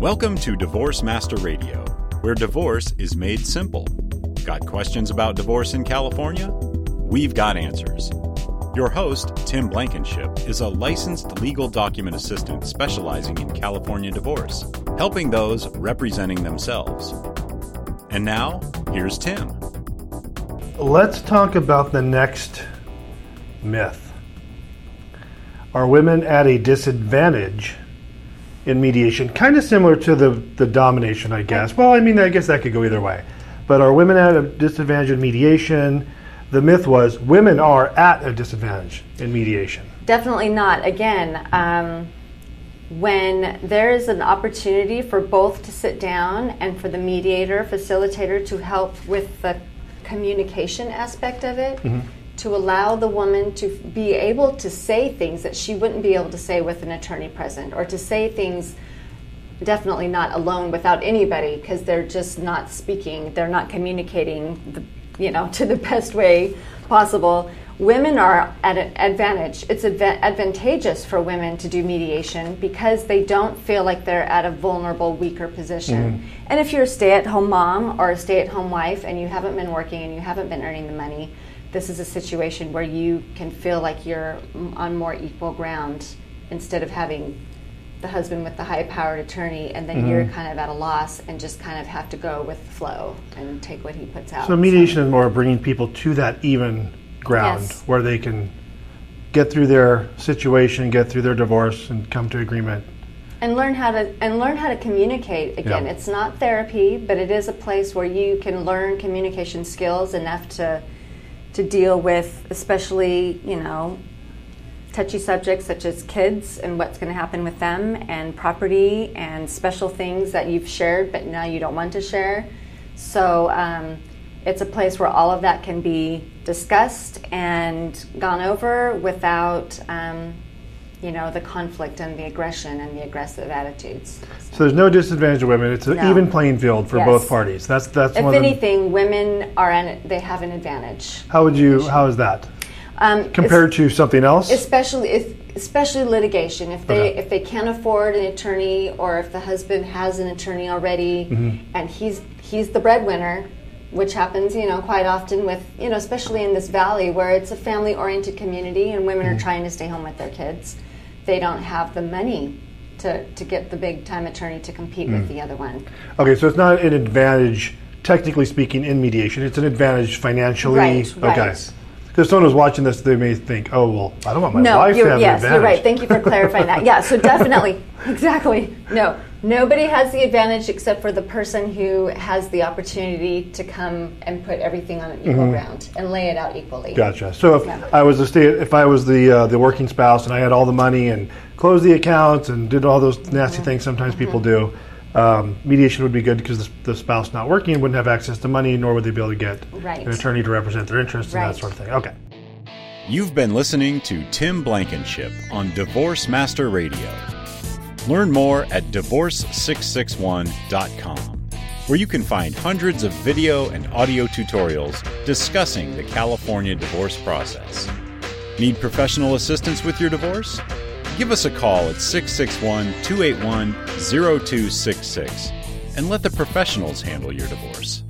Welcome to Divorce Master Radio, where divorce is made simple. Got questions about divorce in California? We've got answers. Your host, Tim Blankenship, is a licensed legal document assistant specializing in California divorce, helping those representing themselves. And now, here's Tim. Let's talk about the next myth. Are women at a disadvantage in mediation? Kind of similar to the, the domination, I guess. Well, I mean, I guess that could go either way. But are women at a disadvantage in mediation? The myth was women are at a disadvantage in mediation. Definitely not. Again, um, when there is an opportunity for both to sit down and for the mediator, facilitator to help with the communication aspect of it, mm-hmm. To allow the woman to be able to say things that she wouldn't be able to say with an attorney present, or to say things definitely not alone without anybody because they're just not speaking, they're not communicating the you know, to the best way possible. Women are at an advantage. It's advantageous for women to do mediation because they don't feel like they're at a vulnerable, weaker position. Mm-hmm. And if you're a stay at home mom or a stay at home wife and you haven't been working and you haven't been earning the money, this is a situation where you can feel like you're on more equal ground instead of having the husband with the high powered attorney, and then mm-hmm. you're kind of at a loss and just kind of have to go with the flow and take what he puts out. So, mediation so. is more bringing people to that even ground yes. where they can get through their situation, get through their divorce, and come to agreement. And learn how to and learn how to communicate. Again, yeah. it's not therapy, but it is a place where you can learn communication skills enough to to deal with, especially you know touchy subjects such as kids and what's going to happen with them, and property and special things that you've shared but now you don't want to share. So um, it's a place where all of that can be discussed and gone over without. Um, you know the conflict and the aggression and the aggressive attitudes. So, so there's no disadvantage of women. It's an no. even playing field for yes. both parties. That's that's. If anything, women are an, they have an advantage. How would you? How is that? Um, Compared to something else, especially if, especially litigation. If they okay. if they can't afford an attorney, or if the husband has an attorney already, mm-hmm. and he's he's the breadwinner, which happens, you know, quite often with you know, especially in this valley where it's a family oriented community and women mm-hmm. are trying to stay home with their kids. They don't have the money to, to get the big time attorney to compete mm-hmm. with the other one. Okay, so it's not an advantage, technically speaking, in mediation. It's an advantage financially. Right, okay. Right. Because someone who's watching this, they may think, "Oh, well, I don't want my no, wife to have yes, an advantage." you're right. Thank you for clarifying that. Yeah, so definitely, exactly. No, nobody has the advantage except for the person who has the opportunity to come and put everything on an equal mm-hmm. ground and lay it out equally. Gotcha. So if yeah. I was a stay, if I was the uh, the working spouse and I had all the money and closed the accounts and did all those nasty mm-hmm. things sometimes mm-hmm. people do um, mediation would be good because the, the, spouse not working wouldn't have access to money, nor would they be able to get right. an attorney to represent their interests right. and that sort of thing. Okay. You've been listening to Tim Blankenship on Divorce Master Radio. Learn more at divorce661.com, where you can find hundreds of video and audio tutorials discussing the California divorce process. Need professional assistance with your divorce? Give us a call at 661 281 0266 and let the professionals handle your divorce.